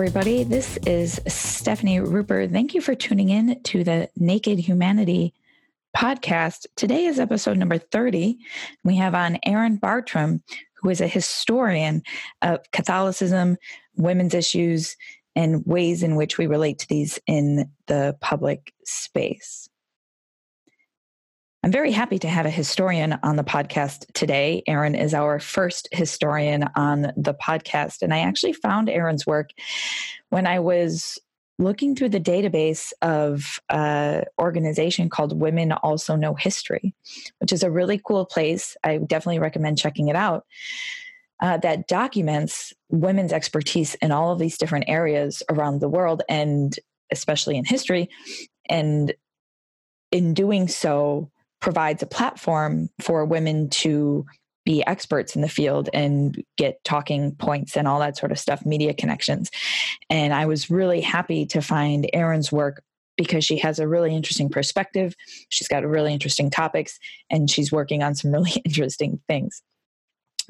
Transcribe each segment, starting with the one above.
everybody. This is Stephanie Ruper. Thank you for tuning in to the Naked Humanity podcast. Today is episode number 30. We have on Erin Bartram, who is a historian of Catholicism, women's issues, and ways in which we relate to these in the public space. I'm very happy to have a historian on the podcast today. Erin is our first historian on the podcast. And I actually found Erin's work when I was looking through the database of an organization called Women Also Know History, which is a really cool place. I definitely recommend checking it out. Uh, that documents women's expertise in all of these different areas around the world and especially in history. And in doing so, provides a platform for women to be experts in the field and get talking points and all that sort of stuff, media connections. And I was really happy to find Erin's work because she has a really interesting perspective. She's got really interesting topics and she's working on some really interesting things.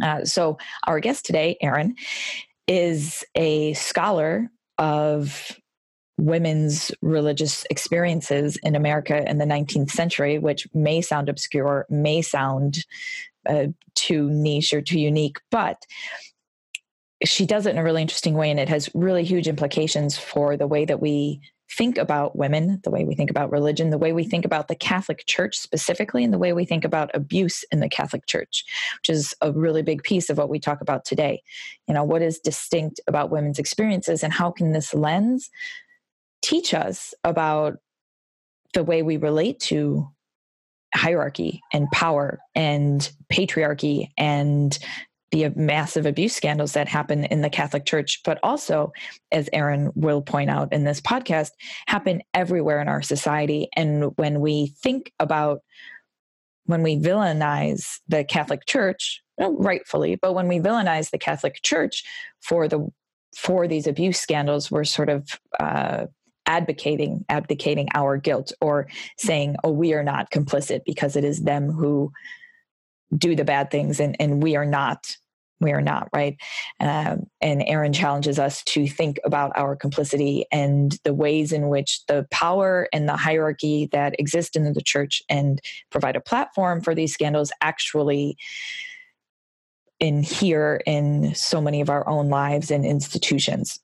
Uh, so, our guest today, Erin, is a scholar of women's religious experiences in America in the 19th century, which may sound obscure, may sound uh, too niche or too unique, but she does it in a really interesting way, and it has really huge implications for the way that we think about women, the way we think about religion, the way we think about the Catholic Church specifically, and the way we think about abuse in the Catholic Church, which is a really big piece of what we talk about today. You know, what is distinct about women's experiences, and how can this lens teach us about the way we relate to hierarchy and power and patriarchy and the massive abuse scandals that happen in the Catholic Church, but also, as Erin will point out in this podcast, happen everywhere in our society. And when we think about when we villainize the Catholic Church, rightfully, but when we villainize the Catholic Church for the for these abuse scandals, we're sort of uh, advocating abdicating our guilt or saying oh we are not complicit because it is them who do the bad things and, and we are not we are not right? Um, and erin challenges us to think about our complicity and the ways in which the power and the hierarchy that exist in the church and provide a platform for these scandals actually in here in so many of our own lives and institutions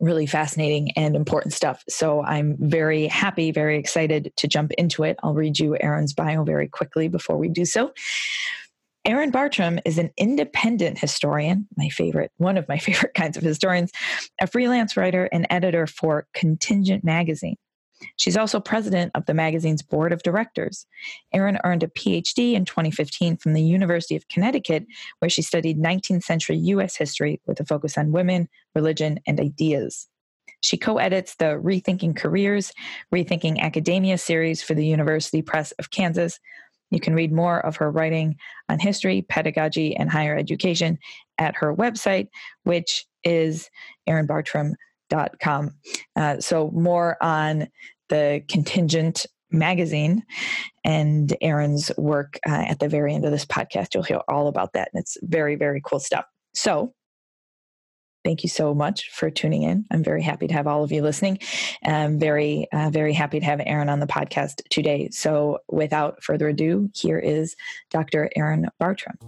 really fascinating and important stuff. So I'm very happy, very excited to jump into it. I'll read you Erin's bio very quickly before we do so. Erin Bartram is an independent historian, my favorite, one of my favorite kinds of historians, a freelance writer and editor for Contingent Magazine. She's also president of the magazine's board of directors. Erin earned a PhD in 2015 from the University of Connecticut, where she studied 19th century U.S. history with a focus on women, religion, and ideas. She co edits the Rethinking Careers, Rethinking Academia series for the University Press of Kansas. You can read more of her writing on history, pedagogy, and higher education at her website, which is erinbartram.com. Uh, so, more on the contingent magazine and Erin's work uh, at the very end of this podcast. You'll hear all about that. And it's very, very cool stuff. So, thank you so much for tuning in. I'm very happy to have all of you listening. I'm very, uh, very happy to have Erin on the podcast today. So, without further ado, here is Dr. Erin Bartram.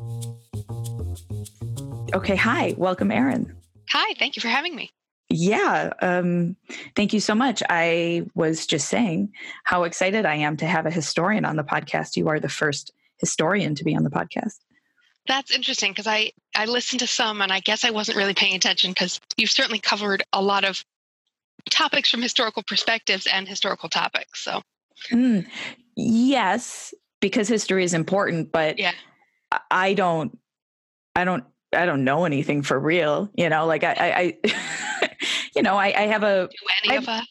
Okay, hi, welcome, Erin. Hi, thank you for having me. Yeah, um, thank you so much. I was just saying how excited I am to have a historian on the podcast. You are the first historian to be on the podcast. That's interesting because I I listened to some and I guess I wasn't really paying attention because you've certainly covered a lot of topics from historical perspectives and historical topics. So, mm, yes, because history is important, but yeah, I don't, I don't, I don't know anything for real. You know, like I, I, I you know, I, I have a. Do any I, of us?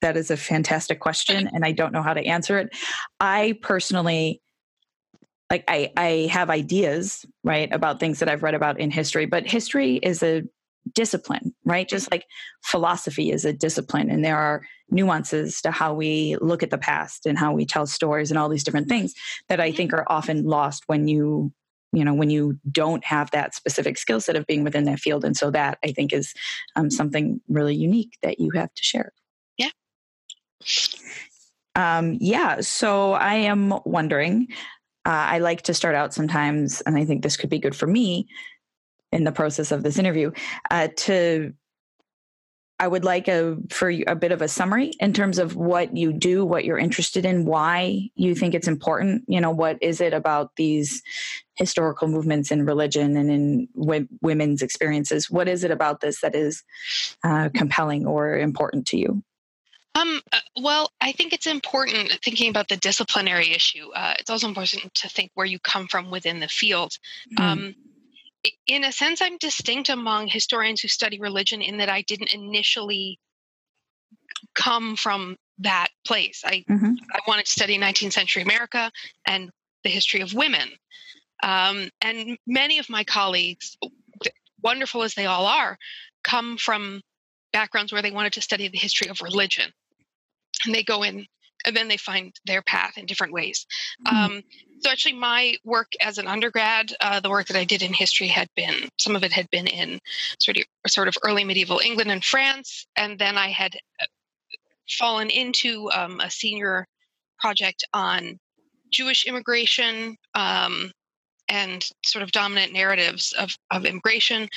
That is a fantastic question, and I don't know how to answer it. I personally like I, I have ideas right about things that i've read about in history but history is a discipline right just like philosophy is a discipline and there are nuances to how we look at the past and how we tell stories and all these different things that i mm-hmm. think are often lost when you you know when you don't have that specific skill set of being within that field. And so that i think is um, something really unique that you have to share. Yeah. Um, yeah so i am wondering uh, i like to start out sometimes and i think this could be good for me in the process of this interview uh, to I would like a for a bit of a summary in terms of what you do, what you're interested in, why you think it's important. You know, what is it about these historical movements in religion and in w- women's experiences? What is it about this that is uh, compelling or important to you? Um, uh, well, I think it's important thinking about the disciplinary issue. Uh, it's also important to think where you come from within the field. Mm. Um, in a sense, I'm distinct among historians who study religion in that I didn't initially come from that place. I mm-hmm. I wanted to study 19th century America and the history of women. Um, and many of my colleagues, wonderful as they all are, come from backgrounds where they wanted to study the history of religion. And they go in and then they find their path in different ways. Mm-hmm. Um, so actually, my work as an undergrad, uh, the work that I did in history had been some of it had been in sort of sort of early medieval England and France, and then I had uh, fallen into um, a senior project on Jewish immigration um, and sort of dominant narratives of, of immigration,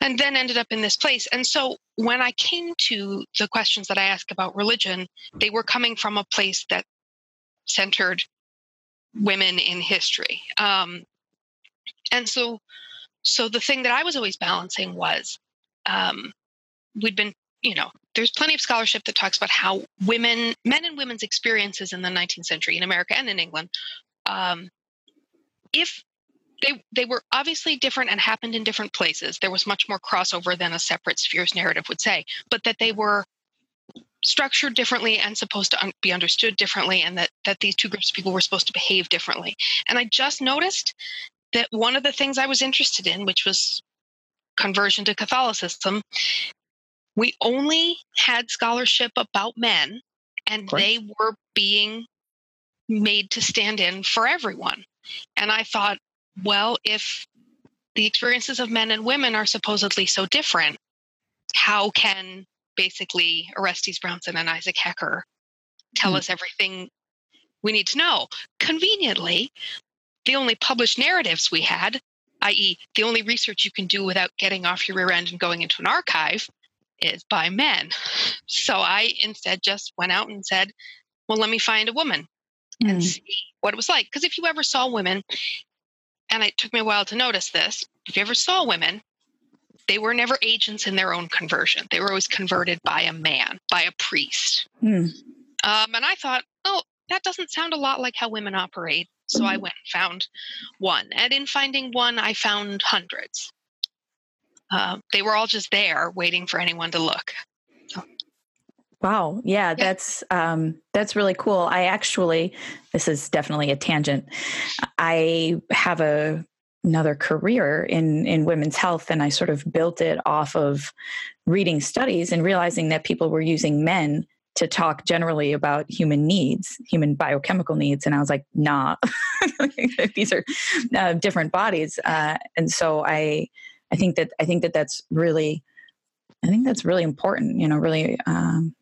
and then ended up in this place. And so when I came to the questions that I ask about religion, they were coming from a place that centered women in history. Um, and so, so the thing that I was always balancing was um, we'd been, you know, there's plenty of scholarship that talks about how women, men and women's experiences in the 19th century in America and in England, um, if they they were obviously different and happened in different places. There was much more crossover than a separate spheres narrative would say, but that they were structured differently and supposed to un- be understood differently and that that these two groups of people were supposed to behave differently. And I just noticed that one of the things I was interested in, which was conversion to Catholicism, we only had scholarship about men and they were being made to stand in for everyone. And I thought, well, if the experiences of men and women are supposedly so different, how can basically Orestes Brownson and Isaac Hecker tell mm. us everything we need to know? Conveniently, the only published narratives we had, i.e., the only research you can do without getting off your rear end and going into an archive, is by men. So I instead just went out and said, well, let me find a woman mm. and see what it was like. Because if you ever saw women and it took me a while to notice this. If you ever saw women, they were never agents in their own conversion. They were always converted by a man, by a priest. Hmm. Um, and I thought, oh, that doesn't sound a lot like how women operate. So I went and found one. And in finding one, I found hundreds. Uh, they were all just there waiting for anyone to look. Wow. Yeah, yeah, that's um, that's really cool. I actually, this is definitely a tangent. I have a another career in in women's health, and I sort of built it off of reading studies and realizing that people were using men to talk generally about human needs, human biochemical needs, and I was like, nah, these are uh, different bodies, uh, and so I I think that I think that that's really I think that's really important. You know, really. Um,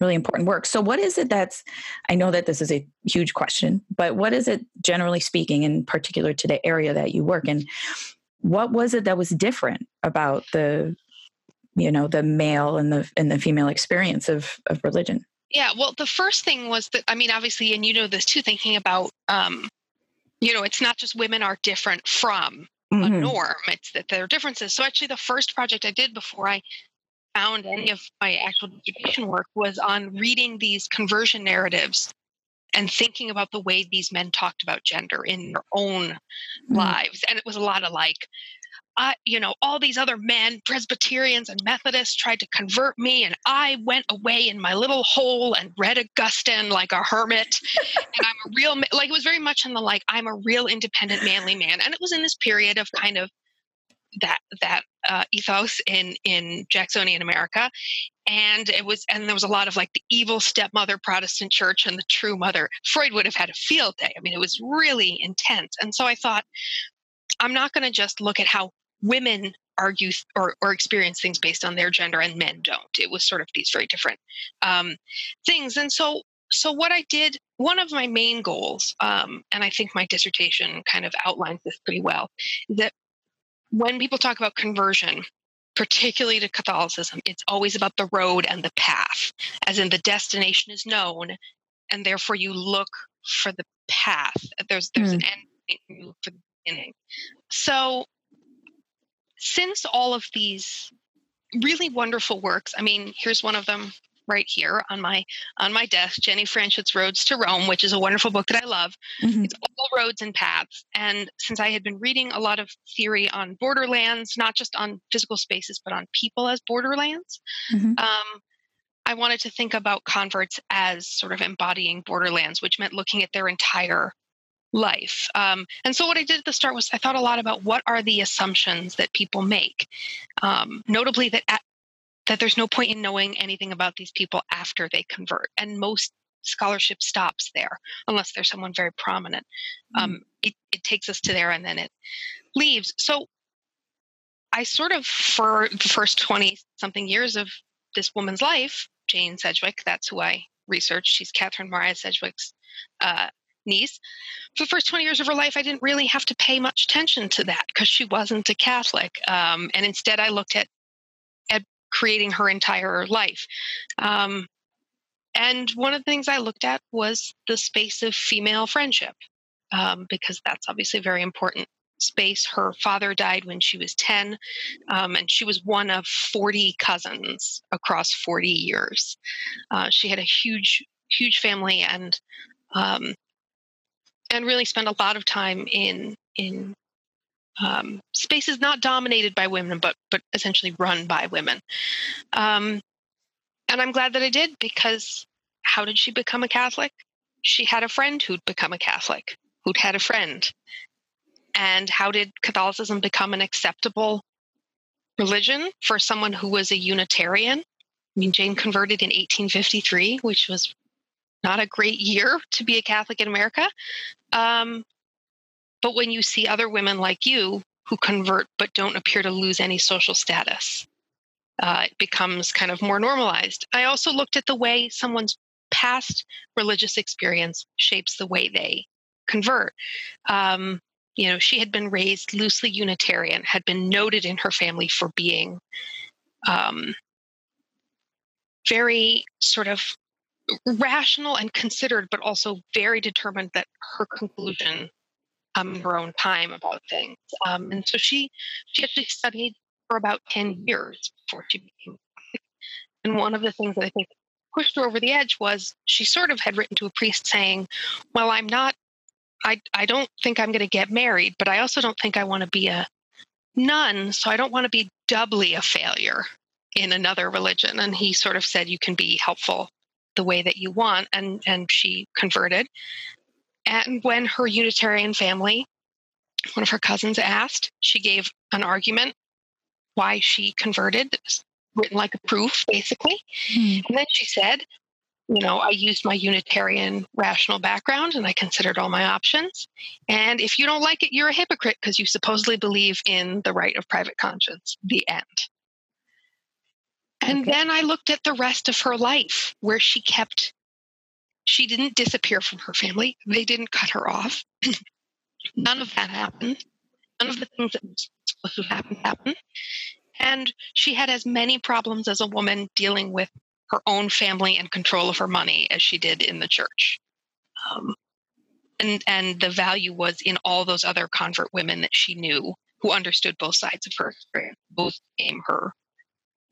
really important work. So, what is it that's, I know that this is a huge question, but what is it generally speaking, in particular to the area that you work in? What was it that was different about the, you know, the male and the and the female experience of of religion? Yeah, well, the first thing was that I mean, obviously, and you know this too, thinking about, um, you know, it's not just women are different from mm-hmm. a norm; it's that there are differences. So, actually, the first project I did before I found any of my actual education work was on reading these conversion narratives and thinking about the way these men talked about gender in their own mm. lives. And it was a lot of like, I, you know, all these other men, Presbyterians and Methodists, tried to convert me, and I went away in my little hole and read Augustine like a hermit. and I'm a real, like, it was very much in the like, I'm a real independent, manly man. And it was in this period of kind of that that uh, ethos in in Jacksonian America, and it was and there was a lot of like the evil stepmother Protestant church and the true mother. Freud would have had a field day. I mean, it was really intense, and so I thought, I'm not going to just look at how women argue or, or experience things based on their gender and men don't. It was sort of these very different um, things. And so, so what I did, one of my main goals, um, and I think my dissertation kind of outlines this pretty well, is that when people talk about conversion, particularly to Catholicism, it's always about the road and the path, as in the destination is known, and therefore you look for the path. There's there's mm. an end for the beginning. So since all of these really wonderful works, I mean, here's one of them right here on my on my desk jenny franchot's roads to rome which is a wonderful book that i love mm-hmm. it's all roads and paths and since i had been reading a lot of theory on borderlands not just on physical spaces but on people as borderlands mm-hmm. um, i wanted to think about converts as sort of embodying borderlands which meant looking at their entire life. Um, and so what I did at the start was I thought a lot about what are the assumptions that people make, um, notably that at, that there's no point in knowing anything about these people after they convert, and most scholarship stops there unless there's someone very prominent. Mm. Um, it, it takes us to there and then it leaves. So I sort of, for the first 20 something years of this woman's life, Jane Sedgwick, that's who I researched. She's Catherine Maria Sedgwick's uh, niece. For the first 20 years of her life, I didn't really have to pay much attention to that because she wasn't a Catholic. Um, and instead, I looked at, at creating her entire life. Um, and one of the things I looked at was the space of female friendship, um, because that's obviously a very important space. Her father died when she was 10, um, and she was one of 40 cousins across 40 years. Uh, she had a huge, huge family, and um, and really spent a lot of time in in um, spaces not dominated by women, but but essentially run by women. Um, and I'm glad that I did because how did she become a Catholic? She had a friend who'd become a Catholic, who'd had a friend. And how did Catholicism become an acceptable religion for someone who was a Unitarian? I mean, Jane converted in 1853, which was not a great year to be a Catholic in America. Um, but when you see other women like you who convert but don't appear to lose any social status, uh, it becomes kind of more normalized. I also looked at the way someone's past religious experience shapes the way they convert. Um, you know, she had been raised loosely Unitarian, had been noted in her family for being um, very sort of rational and considered, but also very determined that her conclusion um, in her own time about things. Um, and so she she actually studied for about 10 years before she became a and one of the things that I think pushed her over the edge was she sort of had written to a priest saying, Well, I'm not I I don't think I'm gonna get married, but I also don't think I want to be a nun, so I don't want to be doubly a failure in another religion. And he sort of said you can be helpful the way that you want and and she converted and when her unitarian family one of her cousins asked she gave an argument why she converted written like a proof basically mm. and then she said you know i used my unitarian rational background and i considered all my options and if you don't like it you're a hypocrite because you supposedly believe in the right of private conscience the end and okay. then I looked at the rest of her life where she kept, she didn't disappear from her family. They didn't cut her off. None of that happened. None of the things that were supposed to happen happened. And she had as many problems as a woman dealing with her own family and control of her money as she did in the church. Um, and, and the value was in all those other convert women that she knew who understood both sides of her experience. Both became her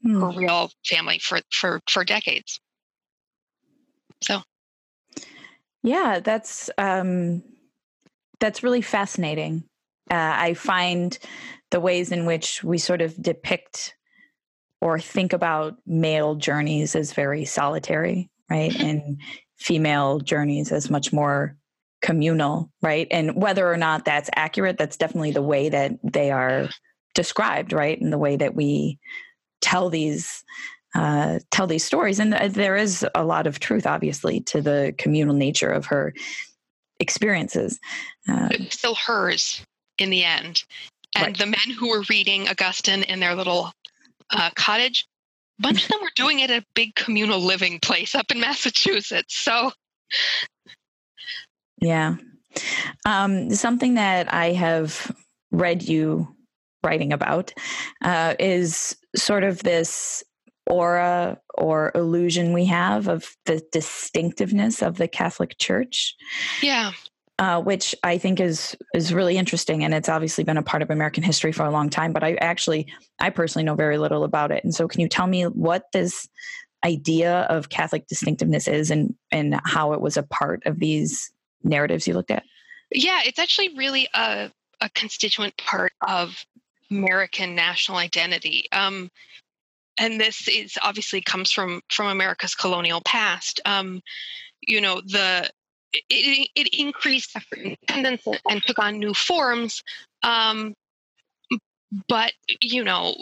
mm. her real family for for for decades. So, yeah, that's um, that's really fascinating. Uh, I find the ways in which we sort of depict or think about male journeys as very solitary, right, mm-hmm. and female journeys as much more communal, right? And whether or not that's accurate, that's definitely the way that they are described, right? And the way that we tell these uh, tell these stories. And there is a lot of truth, obviously, to the communal nature of her experiences. Uh, it's still hers. in the end. And right. the men who were reading Augustine in their little uh, cottage, a bunch of them were doing it at a big communal living place up in Massachusetts. So, yeah. Um, something that I have read you writing about uh, is sort of this aura or illusion we have of the distinctiveness of the Catholic Church. Yeah. Uh, which I think is is really interesting, and it's obviously been a part of American history for a long time. But I actually, I personally know very little about it. And so, can you tell me what this idea of Catholic distinctiveness is, and and how it was a part of these narratives you looked at? Yeah, it's actually really a a constituent part of American national identity. Um, and this is obviously comes from from America's colonial past. Um, you know, the it, it increased independence and took on new forms, um, but you know,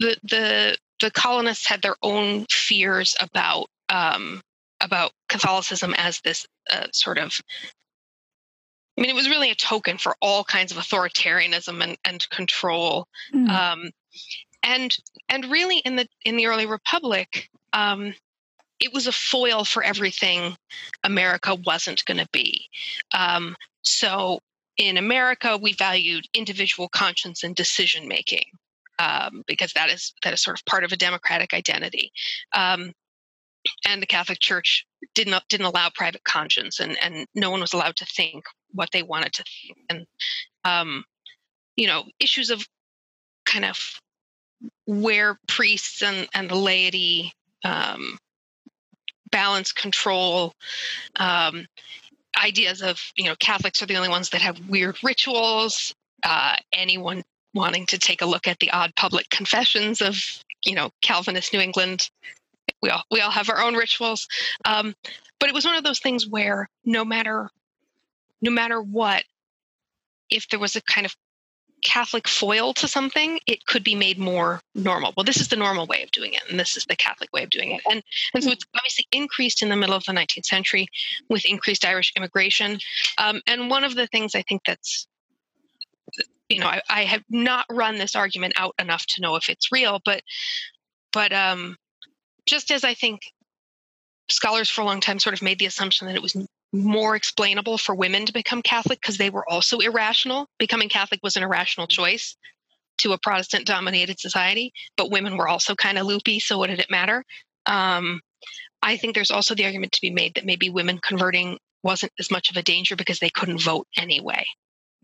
the the the colonists had their own fears about um, about Catholicism as this uh, sort of I mean, it was really a token for all kinds of authoritarianism and, and control. Mm. Um, and and really in the in the early republic um, it was a foil for everything america wasn't going to be. Um, so in america we valued individual conscience and decision making um, because that is that is sort of part of a democratic identity. Um, and the catholic church did not didn't allow private conscience and and no one was allowed to think what they wanted to think. And um, you know issues of kind of where priests and, and the laity um, balance control um, ideas of you know catholics are the only ones that have weird rituals uh, anyone wanting to take a look at the odd public confessions of you know calvinist new england we all we all have our own rituals. Um, but it was one of those things where no matter no matter what if there was a kind of Catholic foil to something, it could be made more normal. Well, this is the normal way of doing it, and this is the Catholic way of doing it. And, and so it's obviously increased in the middle of the 19th century with increased Irish immigration. Um, and one of the things I think that's, you know, I, I, have not run this argument out enough to know if it's real, but, but um, just as I think scholars for a long time sort of made the assumption that it was more explainable for women to become Catholic because they were also irrational. Becoming Catholic was an irrational choice to a Protestant dominated society, but women were also kind of loopy, so what did it matter? Um, I think there's also the argument to be made that maybe women converting wasn't as much of a danger because they couldn't vote anyway.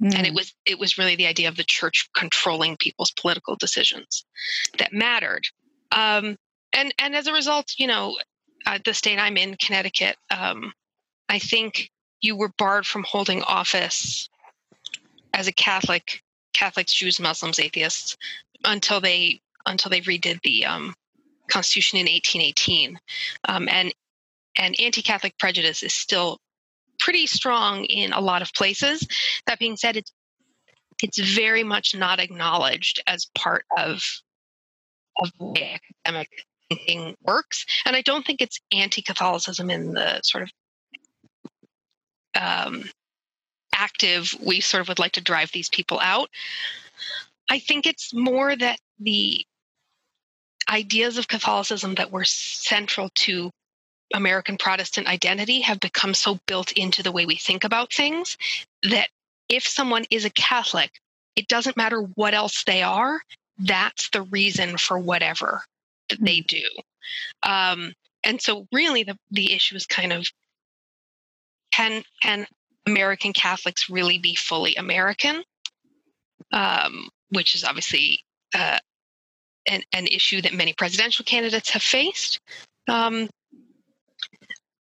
Mm. And it hmm. was it was really the idea of the church controlling people's political decisions that mattered. Um, and and as a result, you know, uh, the state I'm in, Connecticut, um, I think you were barred from holding office as a Catholic, Catholics, Jews, Muslims, atheists, until they until they redid the um, Constitution in 1818. Um, and and anti-Catholic prejudice is still pretty strong in a lot of places. That being said, it's it's very much not acknowledged as part of of the academic thinking works. And I don't think it's anti-Catholicism in the sort of um, active, we sort of would like to drive these people out. I think it's more that the ideas of Catholicism that were central to American Protestant identity have become so built into the way we think about things that if someone is a Catholic, it doesn't matter what else they are, that's the reason for whatever that they hmm. do. Um, and so, really, the, the issue is kind of can can American Catholics really be fully American? Um, which is obviously uh, an, an, issue that many presidential candidates have faced. Um,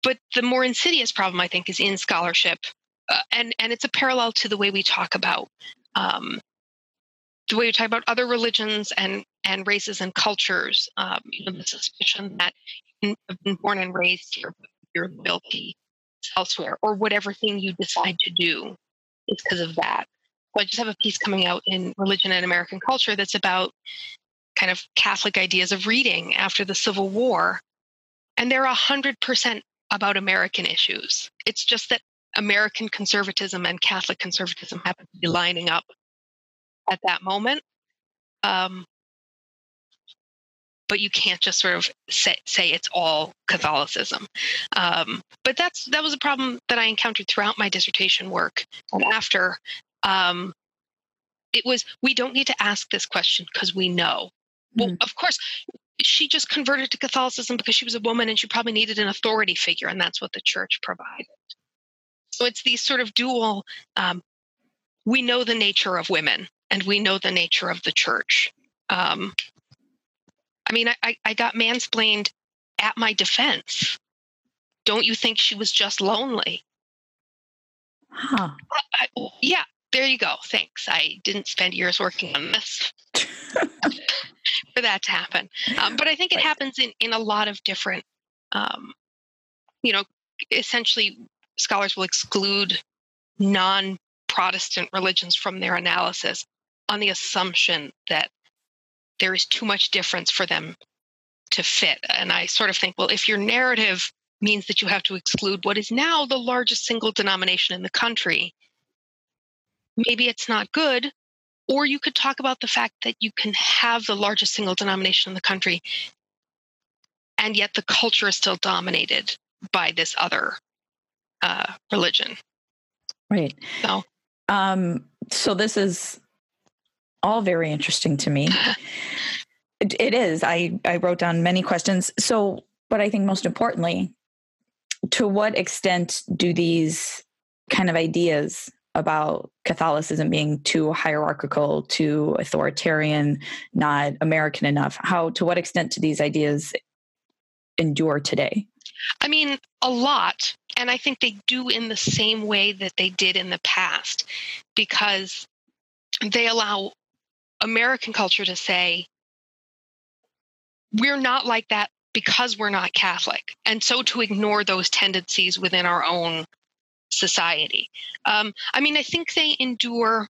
but the more insidious problem, I think, is in scholarship, uh, and and it's a parallel to the way we talk about um, the way we talk about other religions and and races and cultures. Um, you know, the suspicion that you have been born and raised here, your loyalty elsewhere or whatever thing you decide to do is because of that. So I just have a piece coming out in Religion and American Culture that's about kind of Catholic ideas of reading after the Civil War. And they're 100% about American issues. It's just that American conservatism and Catholic conservatism happen to be lining up at that moment. Um, but you can't just sort of say, say it's all Catholicism. Um, but that's that was a problem that I encountered throughout my dissertation work and after. Um, it was we don't need to ask this question because we know. Well, of course, she just converted to Catholicism because she was a woman and she probably needed an authority figure, and that's what the church provided. So it's these sort of dual. Um, we know the nature of women, and we know the nature of the church. Um, I mean, I, I got mansplained at my defense. Don't you think she was just lonely? Huh. I, yeah, there you go. Thanks. I didn't spend years working on this for that to happen. Um, but I think it happens in, in a lot of different, um, you know, essentially scholars will exclude non Protestant religions from their analysis on the assumption that there is too much difference for them to fit. And I sort of think, well, if your narrative means that you have to exclude what is now the largest single denomination in the country, maybe it's not good. Or you could talk about the fact that you can have the largest single denomination in the country, and yet the culture is still dominated by this other uh, religion. Right. So, um, so this is all very interesting to me. it, it is. I, I wrote down many questions. So, but I think most importantly, to what extent do these kind of ideas about Catholicism being too hierarchical, too authoritarian, not American enough, how to what extent do these ideas endure today? I mean, a lot. And I think they do in the same way that they did in the past because they allow American culture to say, we're not like that because we're not Catholic. And so to ignore those tendencies within our own society. Um, I mean, I think they endure.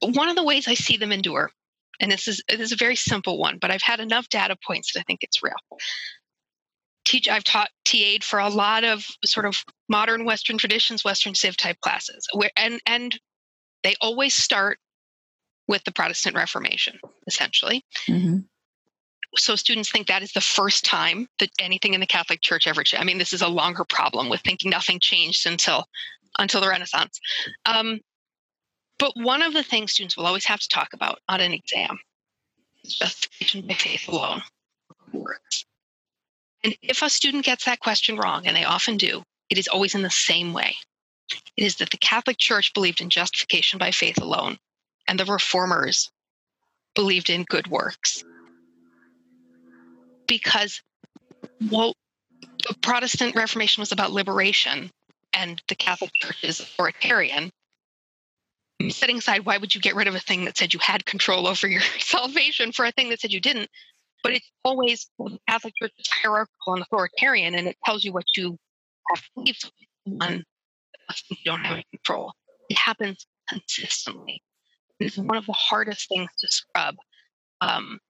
One of the ways I see them endure, and this is this is a very simple one, but I've had enough data points that I think it's real. Teach. I've taught TA'd for a lot of sort of modern Western traditions, Western Civ type classes, where and and they always start with the Protestant Reformation, essentially. Mm-hmm. So students think that is the first time that anything in the Catholic Church ever changed. I mean, this is a longer problem with thinking nothing changed until until the Renaissance. Um, but one of the things students will always have to talk about on an exam is justification by faith alone works. And if a student gets that question wrong, and they often do, it is always in the same way. It is that the Catholic Church believed in justification by faith alone, and the reformers believed in good works. Because, well, the Protestant Reformation was about liberation, and the Catholic Church is authoritarian. Setting aside why would you get rid of a thing that said you had control over your salvation for a thing that said you didn't, but it's always well, the Catholic Church is hierarchical and authoritarian, and it tells you what you have believed on. You don't have control. It happens consistently is one of the hardest things to scrub. Um,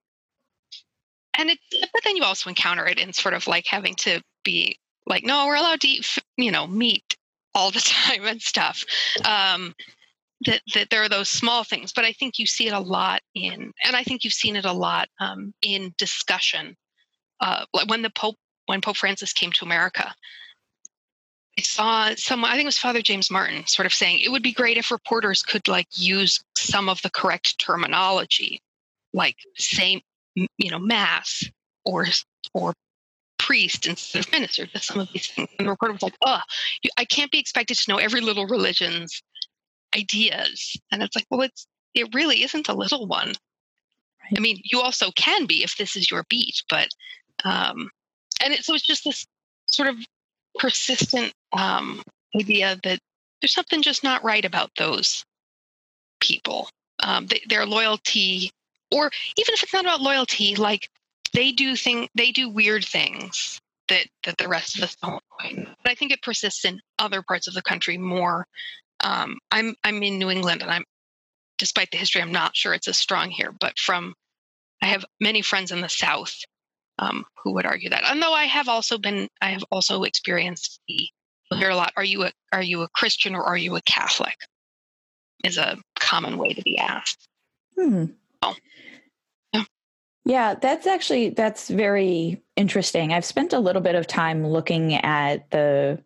and it, but then you also encounter it in sort of like having to be like, no, we're allowed to eat, you know, meat all the time and stuff. Um, that that there are those small things, but I think you see it a lot in, and I think you've seen it a lot um, in discussion. Uh, when the Pope, when Pope Francis came to America, I saw someone, I think it was Father James Martin, sort of saying it would be great if reporters could like use some of the correct terminology, like say, you know, mass or or priest instead of minister to some of these things. And the reporter was like, oh, I can't be expected to know every little religion's ideas. And it's like, well, it's it really isn't a little one. Right. I mean, you also can be if this is your beat, but um, and it, so it's just this sort of persistent um, idea that there's something just not right about those people. Um, their loyalty, or even if it's not about loyalty, like they do thing, they do weird things that that the rest of us don't. But I think it persists in other parts of the country more. Um, I'm I'm in New England, and I'm despite the history, I'm not sure it's as strong here. But from I have many friends in the South um, who would argue that. And though I have also been, I have also experienced the you'll hear a lot, are you a, are you a Christian or are you a Catholic? Is a common way to be asked. Hmm. Oh. Yeah. yeah, that's actually that's very interesting. I've spent a little bit of time looking at the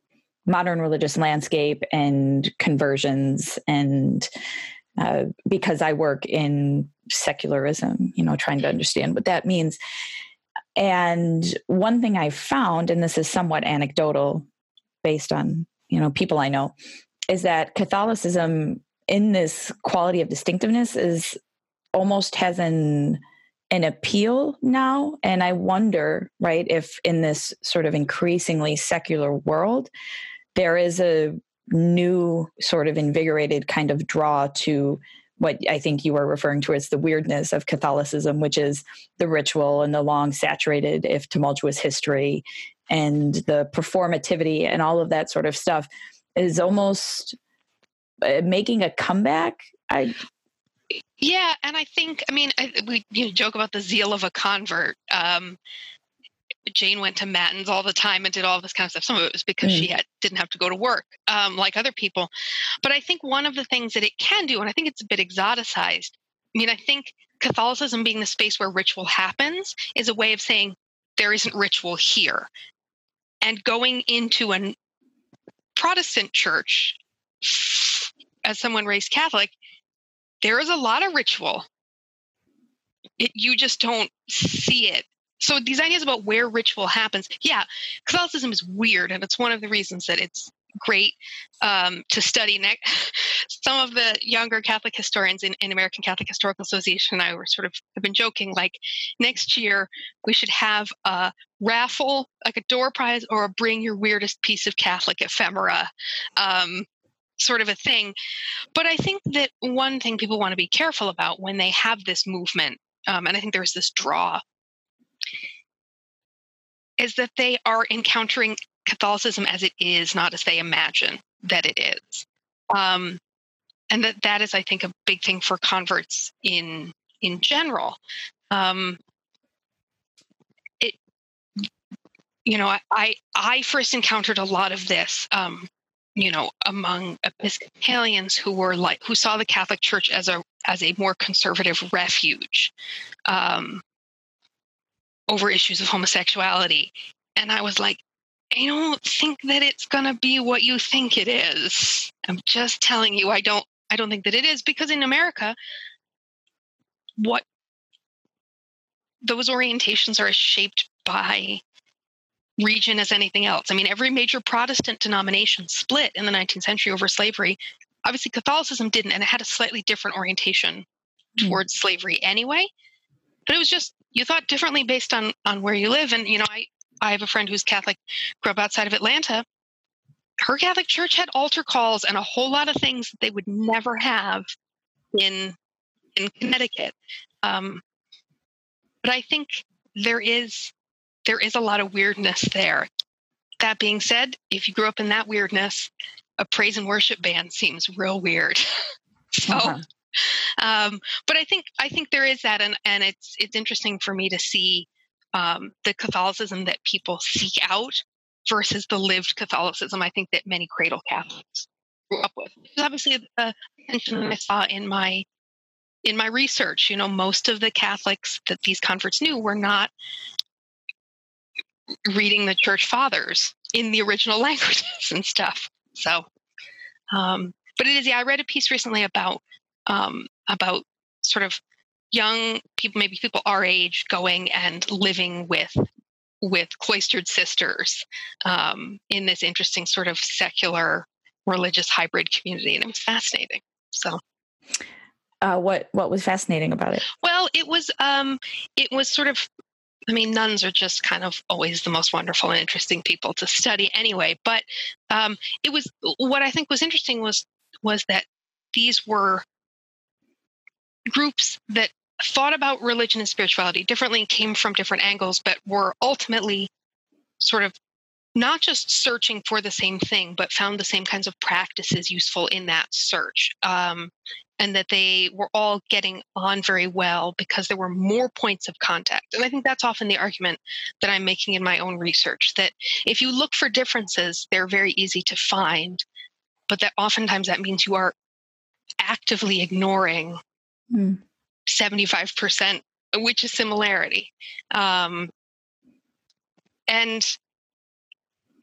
modern religious landscape and conversions and uh, because I work in secularism, you know, trying to understand what that means. And one thing I found, and this is somewhat anecdotal based on, you know, people I know, is that Catholicism in this quality of distinctiveness is almost has an an appeal now. And i wonder right if in this sort of increasingly secular world there is a new sort of invigorated kind of draw to what I think you were referring to as the weirdness of Catholicism, which is the ritual and the long, saturated, if tumultuous history and the performativity and all of that sort of stuff is almost uh, making a comeback. I yeah, and I think I mean I, we you know, joke about the zeal of a convert. Um, Jane went to matins all the time and did all this kind of stuff. Some of it was because mm. she had didn't have to go to work um, like other people. But I think one of the things that it can do, and I think it's a bit exoticized. I mean, I think Catholicism being the space where ritual happens is a way of saying there isn't ritual here. And going into a Protestant church, as someone raised Catholic, there is a lot of ritual. It, you just don't see it so these ideas about where ritual happens yeah catholicism is weird and it's one of the reasons that it's great um, to study next. some of the younger catholic historians in, in american catholic historical association and i were sort of have been joking like next year we should have a raffle like a door prize or a bring your weirdest piece of catholic ephemera um, sort of a thing but i think that one thing people want to be careful about when they have this movement um, and i think there's this draw is that they are encountering Catholicism as it is, not as they imagine that it is. Um, and that that is, I think, a big thing for converts in in general. Um, it, you know, I I first encountered a lot of this, um, you know, among Episcopalians who were like who saw the Catholic Church as a as a more conservative refuge, um, over issues of homosexuality. And I was like, I don't think that it's going to be what you think it is. I'm just telling you I don't I don't think that it is because in America what those orientations are shaped by region as anything else. I mean, every major Protestant denomination split in the 19th century over slavery. Obviously, Catholicism didn't, and it had a slightly different orientation hmm. towards slavery anyway. But it was just you thought differently based on on where you live. And you know, I I have a friend who's Catholic, grew up outside of Atlanta. Her Catholic church had altar calls and a whole lot of things that they would never have in in Connecticut. Um, but I think there is there is a lot of weirdness there. That being said, if you grew up in that weirdness, a praise and worship band seems real weird. so uh-huh um, but I think I think there is that, and and it's it's interesting for me to see um, the Catholicism that people seek out versus the lived Catholicism. I think that many cradle Catholics grew up with. There's obviously a tension that I saw in my in my research. You know, most of the Catholics that these converts knew were not reading the church fathers in the original languages and stuff. So, um, but it is, yeah, I read a piece recently about um, about sort of young people, maybe people our age, going and living with with cloistered sisters um, in this interesting sort of secular religious hybrid community, and it was fascinating. So. Uh, what what was fascinating about it? Well, it was um, it was sort of I mean, nuns are just kind of always the most wonderful and interesting people to study anyway. But um, it was what I think was interesting was was that these were groups that thought about religion and spirituality differently, came from different angles, but were ultimately sort of not just searching for the same thing, but found the same kinds of practices useful in that search. Um, and that they were all getting on very well because there were more points of contact. And I think that's often the argument that I'm making in my own research that if you look for differences, they're very easy to find, but that oftentimes that means you are actively ignoring mm. 75%, which is similarity. Um, and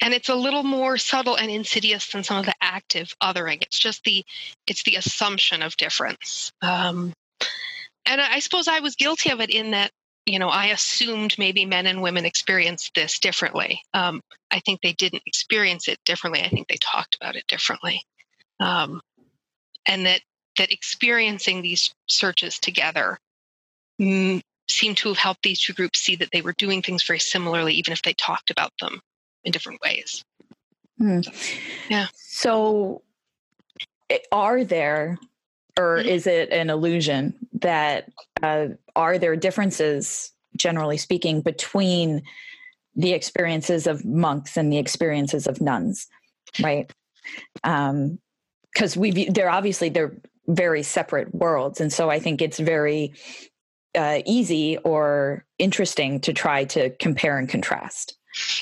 and it's a little more subtle and insidious than some of the active othering. It's just the it's the assumption of difference. Um, and i suppose i was guilty of it in that you know i assumed maybe men and women experienced this differently. Um, i think they didn't experience it differently. I think they talked about it differently. Um, and that that experiencing these searches together mm, seemed to have helped these two groups see that they were doing things very similarly even if they talked about them in different ways. Hmm. Yeah. So, are there, or mm-hmm. is it an illusion that uh, are there differences, generally speaking, between the experiences of monks and the experiences of nuns, right? Because um, we they're obviously they're very separate worlds, and so I think it's very uh, easy or interesting to try to compare and contrast.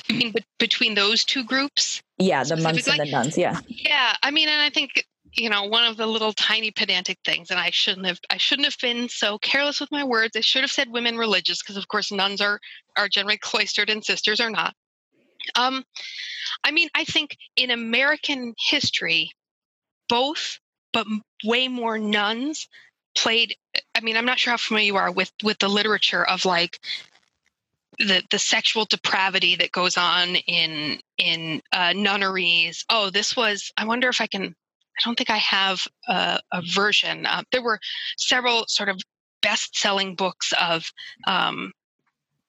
You mean between those two groups? Yeah, the monks and the nuns. Yeah. Yeah, I mean, and I think you know one of the little tiny pedantic things, and I shouldn't have I shouldn't have been so careless with my words. I should have said women religious because, of course, nuns are are generally cloistered and sisters are not. Um, I mean, I think in American history, both, but way more nuns played i mean i'm not sure how familiar you are with with the literature of like the the sexual depravity that goes on in in uh, nunneries. Oh, this was. I wonder if I can. I don't think I have a, a version. Uh, there were several sort of best-selling books of. Um,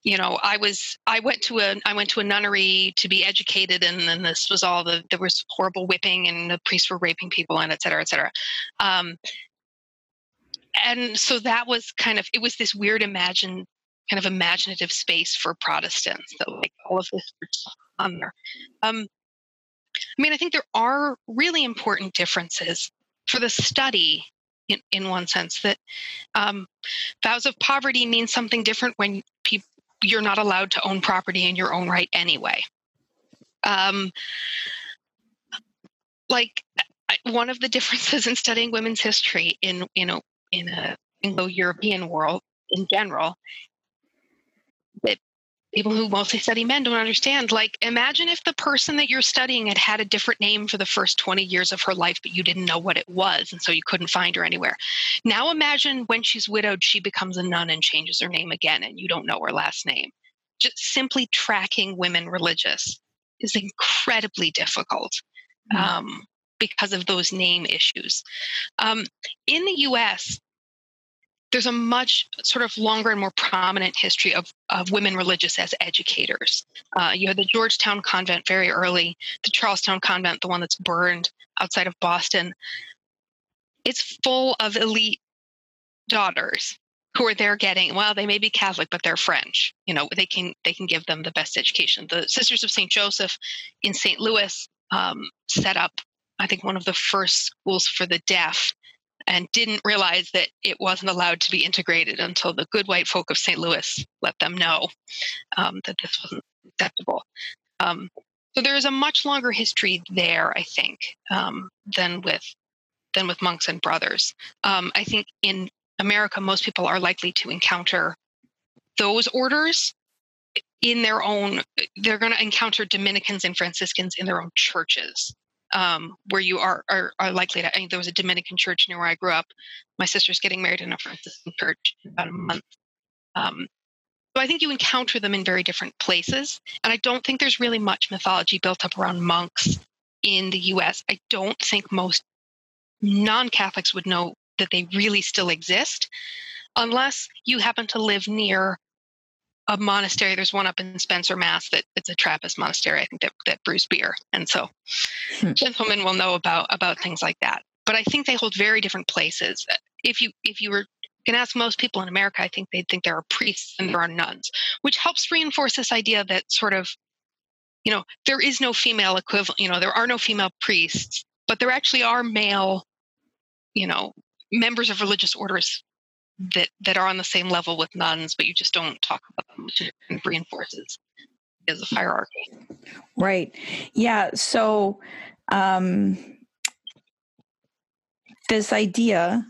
you know, I was I went to a I went to a nunnery to be educated, and then this was all the there was horrible whipping, and the priests were raping people, and et cetera, et cetera. Um, and so that was kind of it was this weird imagined kind of imaginative space for Protestants that like all of this on there. Um, I mean, I think there are really important differences for the study in, in one sense that um, vows of poverty means something different when people you're not allowed to own property in your own right anyway. Um, like one of the differences in studying women's history in you know in a Anglo-European world in general people who mostly study men don't understand. Like, imagine if the person that you're studying had had a different name for the first 20 years of her life, but you didn't know what it was, and so you couldn't find her anywhere. Now, imagine when she's widowed, she becomes a nun and changes her name again, and you don't know her last name. Just simply tracking women religious is incredibly difficult. Mm-hmm. Um, because of those name issues. Um, in the US, there's a much sort of longer and more prominent history of, of women religious as educators. Uh, you had the Georgetown convent very early, the Charlestown convent, the one that's burned outside of Boston. It's full of elite daughters who are there getting well they may be catholic but they're french you know they can they can give them the best education the sisters of st joseph in st louis um, set up i think one of the first schools for the deaf and didn't realize that it wasn't allowed to be integrated until the good white folk of St. Louis let them know um, that this wasn't acceptable. Um, so there is a much longer history there, I think, um, than with than with monks and brothers. Um, I think in America, most people are likely to encounter those orders in their own. They're going to encounter Dominicans and Franciscans in their own churches um, where you are, are, are likely to. I mean, there was a Dominican church near where I grew up. My sister's getting married in a Franciscan church in about a month. Um, so I think you encounter them in very different places, and I don't think there's really much mythology built up around monks in the U.S. I don't think most non-Catholics would know that they really still exist, unless you happen to live near a monastery. There's one up in Spencer, Mass. That it's a Trappist monastery. I think that that brews beer, and so hmm. gentlemen will know about about things like that. But I think they hold very different places. If you if you were can ask most people in America, I think they'd think there are priests and there are nuns, which helps reinforce this idea that sort of you know, there is no female equivalent, you know, there are no female priests, but there actually are male, you know, members of religious orders that that are on the same level with nuns, but you just don't talk about them, which reinforces as a hierarchy. Right. Yeah. So um this idea,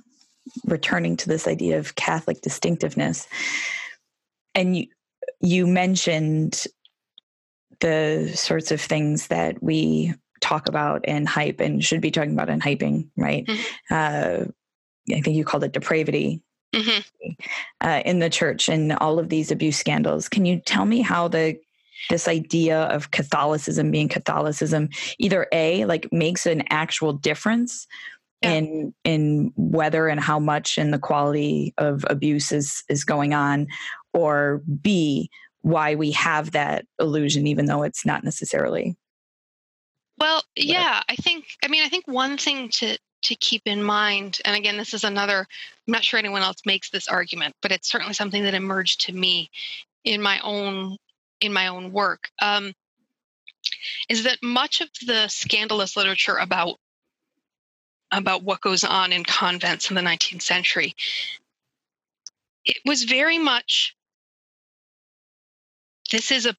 returning to this idea of Catholic distinctiveness, and you you mentioned the sorts of things that we talk about and hype and should be talking about and hyping, right? Mm-hmm. Uh, I think you called it depravity mm-hmm. uh, in the church and all of these abuse scandals. Can you tell me how the this idea of Catholicism being Catholicism either a like makes an actual difference yeah. in in whether and how much and the quality of abuse is is going on, or b why we have that illusion, even though it's not necessarily. Well, yeah, I think. I mean, I think one thing to to keep in mind, and again, this is another. I'm not sure anyone else makes this argument, but it's certainly something that emerged to me in my own in my own work. Um, is that much of the scandalous literature about about what goes on in convents in the 19th century it was very much this is a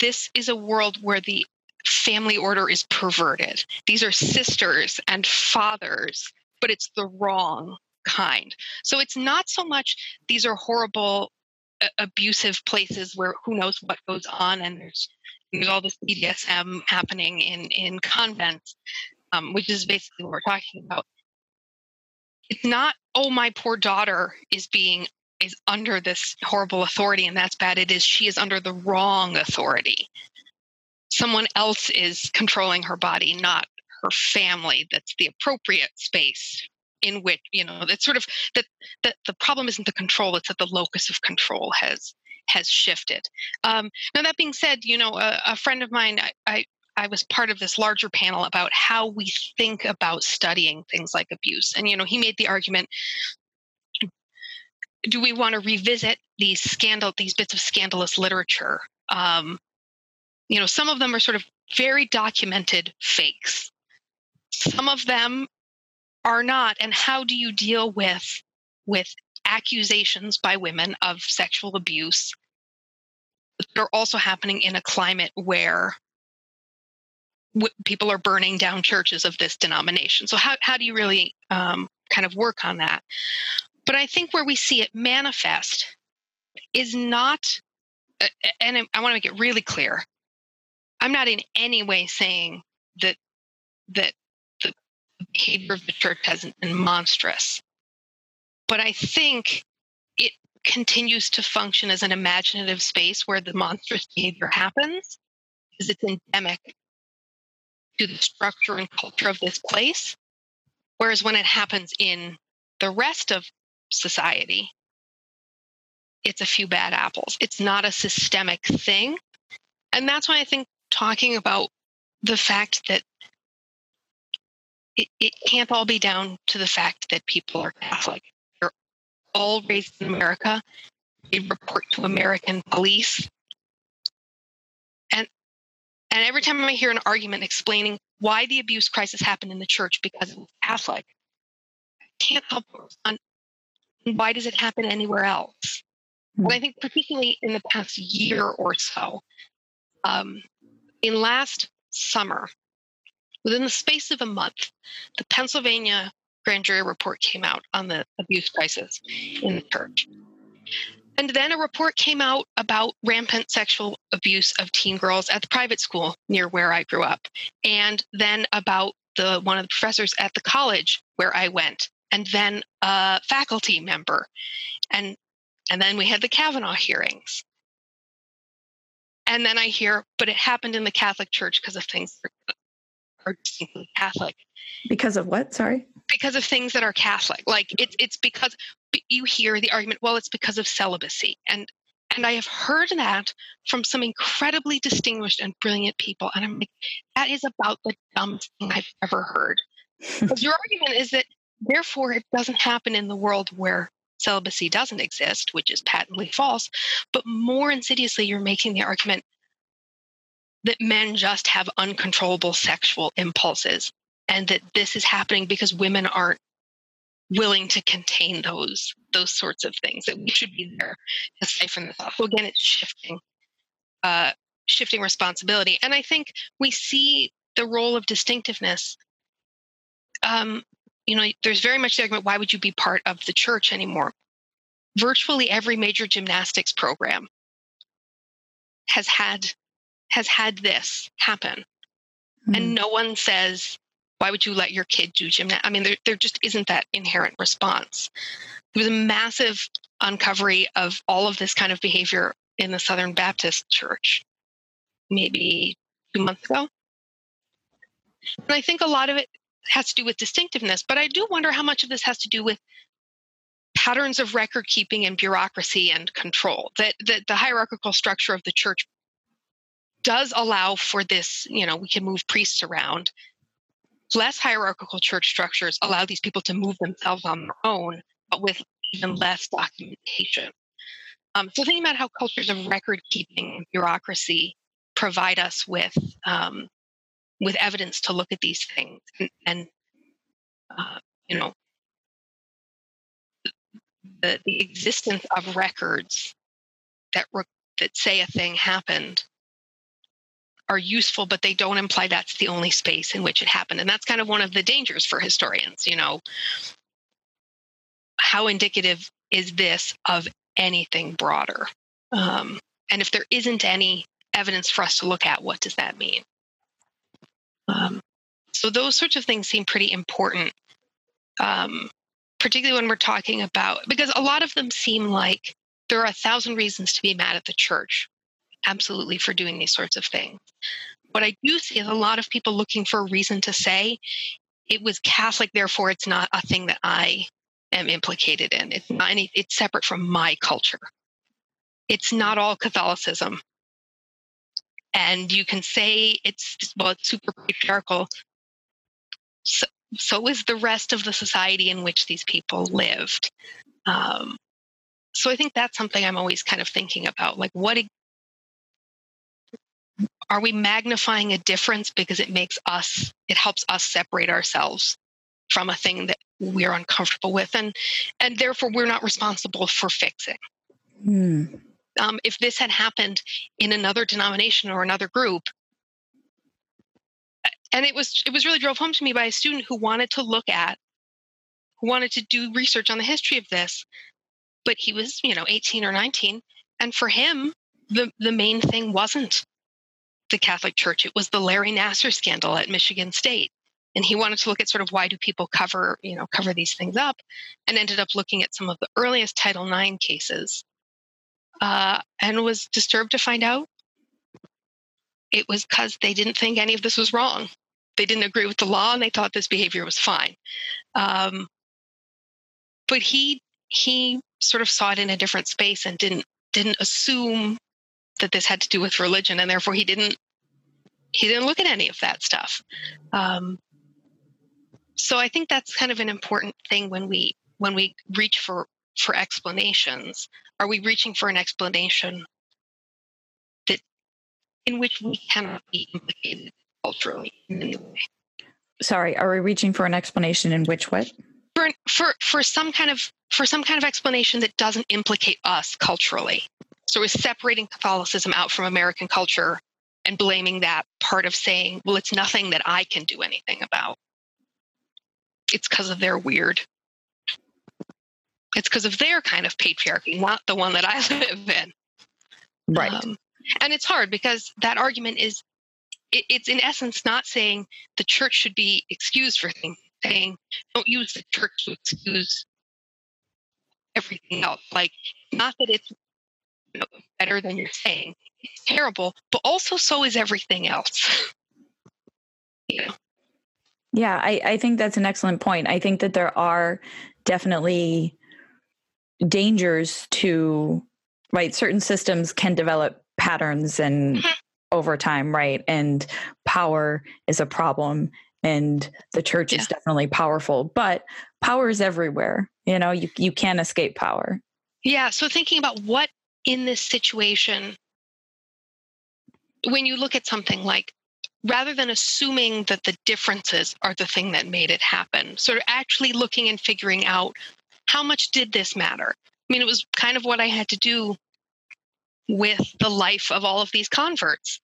this is a world where the family order is perverted. These are sisters and fathers, but it's the wrong kind. So it's not so much these are horrible uh, abusive places where who knows what goes on and there's there's all this BDSM happening in in convents, um, which is basically what we're talking about. It's not oh my poor daughter is being is under this horrible authority and that's bad. It is she is under the wrong authority. Someone else is controlling her body, not her family. That's the appropriate space in which, you know, it's sort of that that the problem isn't the control, it's that the locus of control has has shifted. Um, now that being said, you know, a, a friend of mine, I, I I was part of this larger panel about how we think about studying things like abuse. And, you know, he made the argument do we want to revisit these scandal these bits of scandalous literature um, you know some of them are sort of very documented fakes some of them are not and how do you deal with with accusations by women of sexual abuse that are also happening in a climate where w- people are burning down churches of this denomination so how, how do you really um, kind of work on that but I think where we see it manifest is not, and I want to make it really clear. I'm not in any way saying that that the behavior of the church hasn't been monstrous, but I think it continues to function as an imaginative space where the monstrous behavior happens because it's endemic to the structure and culture of this place. Whereas when it happens in the rest of society, it's a few bad apples. It's not a systemic thing. And that's why I think talking about the fact that it, it can't all be down to the fact that people are Catholic. They're all raised in America. They report to American police. And and every time I hear an argument explaining why the abuse crisis happened in the church because it was Catholic, I can't help but respond, why does it happen anywhere else? I think particularly in the past year or so, um, in last summer, within the space of a month, the Pennsylvania grand jury report came out on the abuse crisis in the church. And then a report came out about rampant sexual abuse of teen girls at the private school near where I grew up, and then about the one of the professors at the college where I went and then a faculty member. And and then we had the Kavanaugh hearings. And then I hear, but it happened in the Catholic Church because of things that are distinctly Catholic. Because of what? Sorry. Because of things that are Catholic. Like it's it's because you hear the argument, well, it's because of celibacy. And and I have heard that from some incredibly distinguished and brilliant people. And I'm like, that is about the dumbest thing I've ever heard. because your argument is that Therefore, it doesn't happen in the world where celibacy doesn't exist, which is patently false. But more insidiously, you're making the argument that men just have uncontrollable sexual impulses and that this is happening because women aren't willing to contain those those sorts of things that we should be there to siphon this off so again it's shifting uh, shifting responsibility and i think we see the role of distinctiveness um, you know there's very much the argument why would you be part of the church anymore? Virtually every major gymnastics program has had has had this happen. Mm-hmm. and no one says why would you let your kid do gymnastics i mean there, there just isn't that inherent response. There was a massive uncovery of all of this kind of behavior in the southern baptist church maybe two months ago. And i think a lot of it has to do with distinctiveness but i do wonder how much of this has to do with patterns of record keeping and bureaucracy and control that, that the hierarchical structure of the church does allow for this you know we can move priests around. Less hierarchical church structures allow these people to move themselves on their own but with even less documentation. Um, so thinking about how cultures of record keeping bureaucracy provide us with um, with evidence to look at these things and, and uh, you know the, the existence of records that re- that say a thing happened are useful, but they don't imply that's the only space in which it happened. And that's kind of one of the dangers for historians. You know, how indicative is this of anything broader? Um, and if there isn't any evidence for us to look at, what does that mean? Um, so those sorts of things seem pretty important um, particularly when we're talking about, because a lot of them seem like there are a thousand reasons to be mad at the church, absolutely, for doing these sorts of things. What I do see is a lot of people looking for a reason to say it was Catholic, therefore it's not a thing that I am implicated in. It's not any, it's separate from my culture. It's not all Catholicism. And you can say it's well, it's super patriarchal. So, so is the rest of the society in which these people lived. Um, so I think that's something I'm always kind of thinking about. Like, what are we magnifying a difference because it makes us, it helps us separate ourselves from a thing that we're uncomfortable with, and and therefore we're not responsible for fixing. Hmm. Um, if this had happened in another denomination or another group, and it was it was really drove home to me by a student who wanted to look at who wanted to do research on the history of this but he was you know 18 or 19 and for him the the main thing wasn't the catholic church it was the larry nassar scandal at michigan state and he wanted to look at sort of why do people cover you know cover these things up and ended up looking at some of the earliest title ix cases uh, and was disturbed to find out it was because they didn't think any of this was wrong. They didn't agree with the law and they thought this behavior was fine. Um, but he he sort of saw it in a different space and didn't didn't assume that this had to do with religion, and therefore he didn't he didn't look at any of that stuff. Um, so I think that's kind of an important thing when we when we reach for for explanations. Are we reaching for an explanation that in which we cannot be implicated culturally in any way. Sorry, are we reaching for an explanation in which way? For, for, for some kind of for some kind of explanation that doesn't implicate us culturally. So we're separating Catholicism out from American culture and blaming that part of saying, well, it's nothing that I can do anything about. It's because of their weird. It's because of their kind of patriarchy, not the one that I live in. Right. Um, and it's hard because that argument is it, it's in essence not saying the church should be excused for things saying don't use the church to excuse everything else like not that it's you know, better than you're saying it's terrible but also so is everything else you know? yeah I, I think that's an excellent point i think that there are definitely dangers to right certain systems can develop patterns and mm-hmm. over time, right? And power is a problem and the church yeah. is definitely powerful, but power is everywhere. You know, you you can't escape power. Yeah, so thinking about what in this situation when you look at something like rather than assuming that the differences are the thing that made it happen, sort of actually looking and figuring out how much did this matter? I mean, it was kind of what I had to do with the life of all of these converts.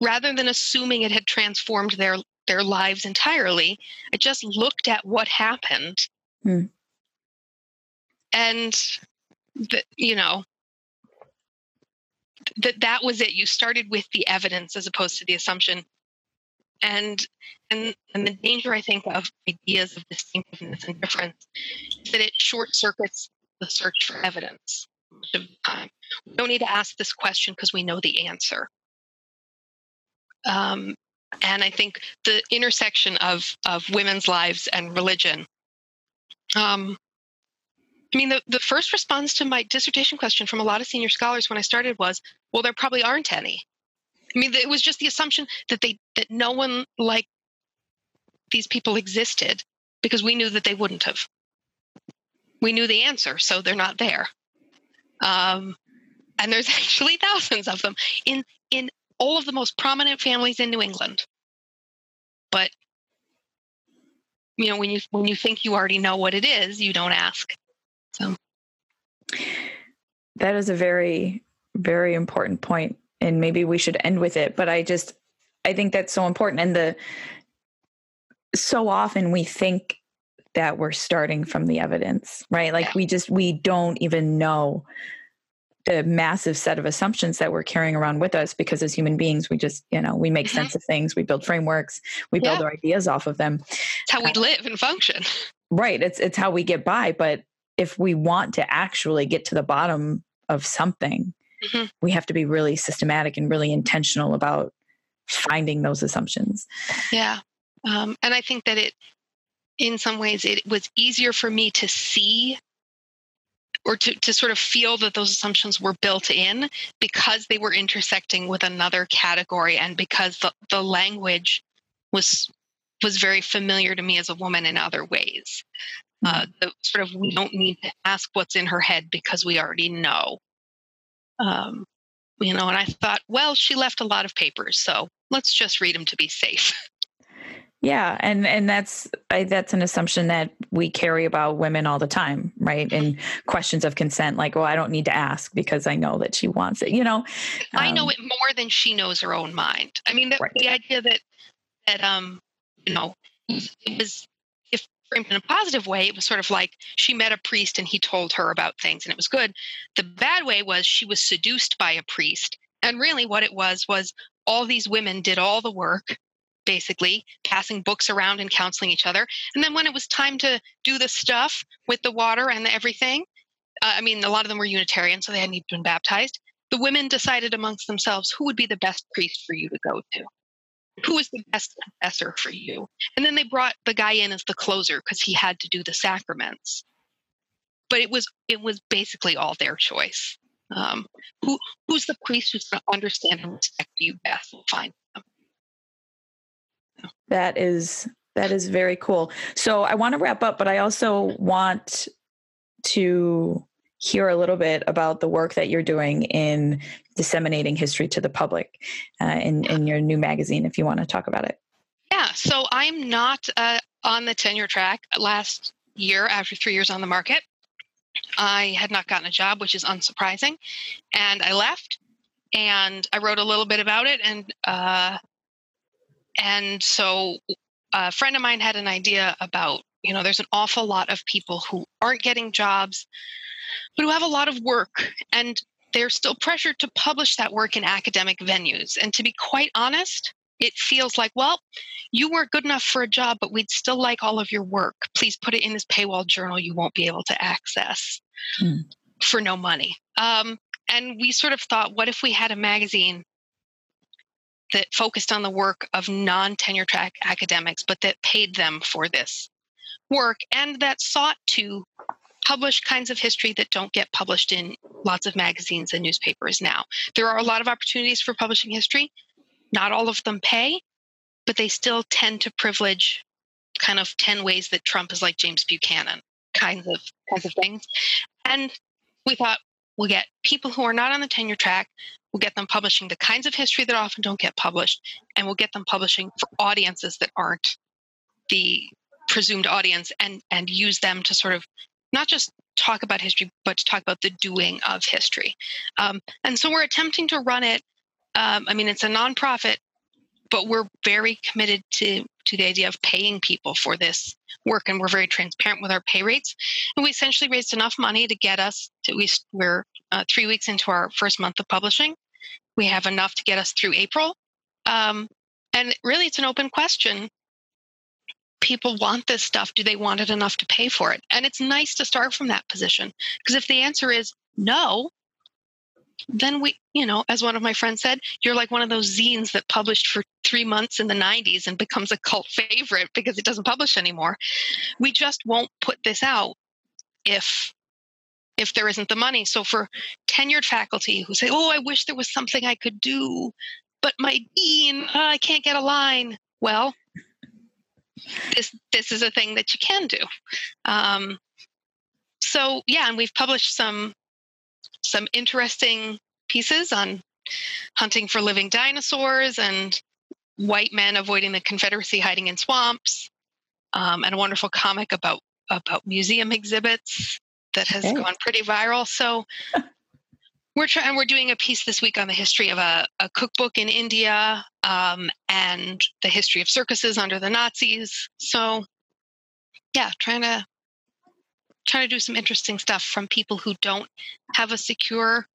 Rather than assuming it had transformed their their lives entirely, I just looked at what happened. Hmm. And that you know that that was it you started with the evidence as opposed to the assumption and and and the danger i think of ideas of distinctiveness and difference is that it short circuits the search for evidence of the time we don't need to ask this question because we know the answer um, and i think the intersection of of women's lives and religion um, I mean, the, the first response to my dissertation question from a lot of senior scholars when I started was, well, there probably aren't any. I mean, it was just the assumption that they that no one like these people existed because we knew that they wouldn't have. We knew the answer, so they're not there. Um, and there's actually thousands of them in in all of the most prominent families in New England. But you know, when you when you think you already know what it is, you don't ask. So that is a very very important point and maybe we should end with it but i just i think that's so important and the so often we think that we're starting from the evidence right like yeah. we just we don't even know the massive set of assumptions that we're carrying around with us because as human beings we just you know we make mm-hmm. sense of things we build frameworks we yeah. build our ideas off of them it's how we uh, live and function right it's it's how we get by but if we want to actually get to the bottom of something mm-hmm. we have to be really systematic and really intentional about finding those assumptions yeah um, and i think that it in some ways it was easier for me to see or to, to sort of feel that those assumptions were built in because they were intersecting with another category and because the, the language was was very familiar to me as a woman in other ways uh, mm-hmm. the sort of we don't need to ask what's in her head because we already know um, you know, and I thought, well, she left a lot of papers, so let's just read them to be safe. Yeah, and and that's I, that's an assumption that we carry about women all the time, right? In questions of consent, like, well, I don't need to ask because I know that she wants it. You know, um, I know um, it more than she knows her own mind. I mean, the, right. the idea that that um, you know, it was framed in a positive way, it was sort of like she met a priest and he told her about things and it was good. The bad way was she was seduced by a priest. And really, what it was was all these women did all the work, basically, passing books around and counseling each other. And then when it was time to do the stuff with the water and everything, uh, I mean, a lot of them were Unitarian, so they hadn't even been baptized. The women decided amongst themselves who would be the best priest for you to go to who is the best confessor for you? And then they brought the guy in as the closer because he had to do the sacraments. But it was it was basically all their choice. Um, who who's the priest who's going to understand and respect you best? Find them. That is that is very cool. So I want to wrap up, but I also want to hear a little bit about the work that you're doing in disseminating history to the public uh, in, in your new magazine, if you want to talk about it. Yeah, so I'm not uh, on the tenure track last year after three years on the market. I had not gotten a job, which is unsurprising. And I left and I wrote a little bit about it. And, uh, and so a friend of mine had an idea about, you know, there's an awful lot of people who aren't getting jobs but who have a lot of work and they're still pressured to publish that work in academic venues. And to be quite honest, it feels like, well, you weren't good enough for a job, but we'd still like all of your work. Please put it in this paywall journal you won't be able to access mm. for no money. Um, and we sort of thought, what if we had a magazine that focused on the work of non tenure track academics, but that paid them for this work and that sought to publish kinds of history that don't get published in lots of magazines and newspapers now. There are a lot of opportunities for publishing history. Not all of them pay, but they still tend to privilege kind of 10 ways that Trump is like James Buchanan kinds of kinds of things. And we thought, We'll get people who are not on the tenure track. We'll get them publishing the kinds of history that often don't get published, and we'll get them publishing for audiences that aren't the presumed audience, and and use them to sort of not just talk about history, but to talk about the doing of history. Um, and so we're attempting to run it. Um, I mean, it's a nonprofit, but we're very committed to to the idea of paying people for this work, and we're very transparent with our pay rates. And we essentially raised enough money to get us to we we're uh, three weeks into our first month of publishing. We have enough to get us through April. Um, and really, it's an open question people want this stuff do they want it enough to pay for it? And it's nice to start from that position because if the answer is no then we you know as one of my friends said you're like one of those zines that published for three months in the 90s and becomes a cult favorite because it doesn't publish anymore. We just won't put this out if if there isn't the money. So for tenured faculty who say oh i wish there was something i could do but my dean i can't get a line well this this is a thing that you can do. Um, so yeah, and we've published some some interesting pieces on hunting for living dinosaurs and white men avoiding the Confederacy hiding in swamps, um, and a wonderful comic about about museum exhibits that has gone pretty viral. So we're trying. We're doing a piece this week on the history of a, a cookbook in India um, and the history of circuses under the Nazis. So, yeah, trying to trying to do some interesting stuff from people who don't have a secure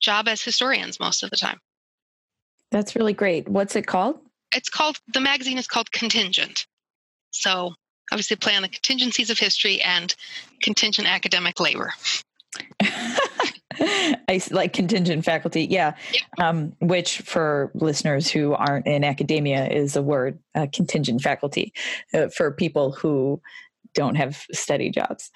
job as historians most of the time. That's really great. What's it called? It's called the magazine is called Contingent. So obviously play on the contingencies of history and contingent academic labor. I like contingent faculty, yeah. Um, which for listeners who aren't in academia is a word, uh, contingent faculty, uh, for people who don't have steady jobs.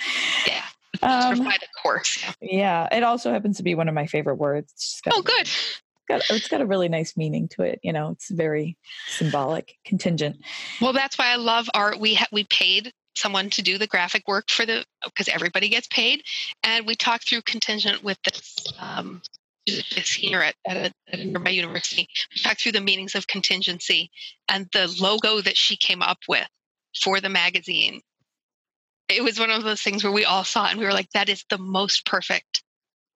Yeah. Um, provide a course. Yeah. yeah. It also happens to be one of my favorite words. oh, good. It's got, it's got a really nice meaning to it. You know, it's very symbolic, contingent. Well, that's why I love art. We ha- we paid someone to do the graphic work for the because everybody gets paid. And we talked through contingent with this um, this here at, at, a, at a nearby university. We talked through the meanings of contingency and the logo that she came up with for the magazine. It was one of those things where we all saw it and we were like that is the most perfect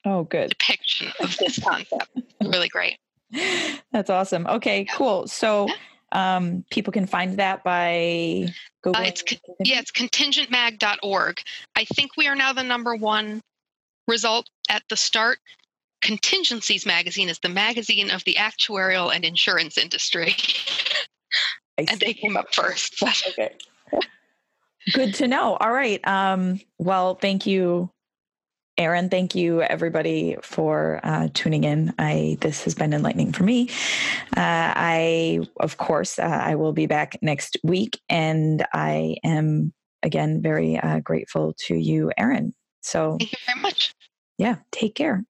oh good. depiction of this concept. Really great. That's awesome. Okay cool. So um, people can find that by Google. Uh, it's, yeah, it's contingentmag.org. I think we are now the number one result at the start. Contingencies magazine is the magazine of the actuarial and insurance industry. and they came up first. okay. Good to know. All right. Um, well, thank you Erin, thank you everybody for uh, tuning in. I this has been enlightening for me. Uh, I, of course, uh, I will be back next week, and I am again very uh, grateful to you, Erin. So thank you very much. Yeah, take care.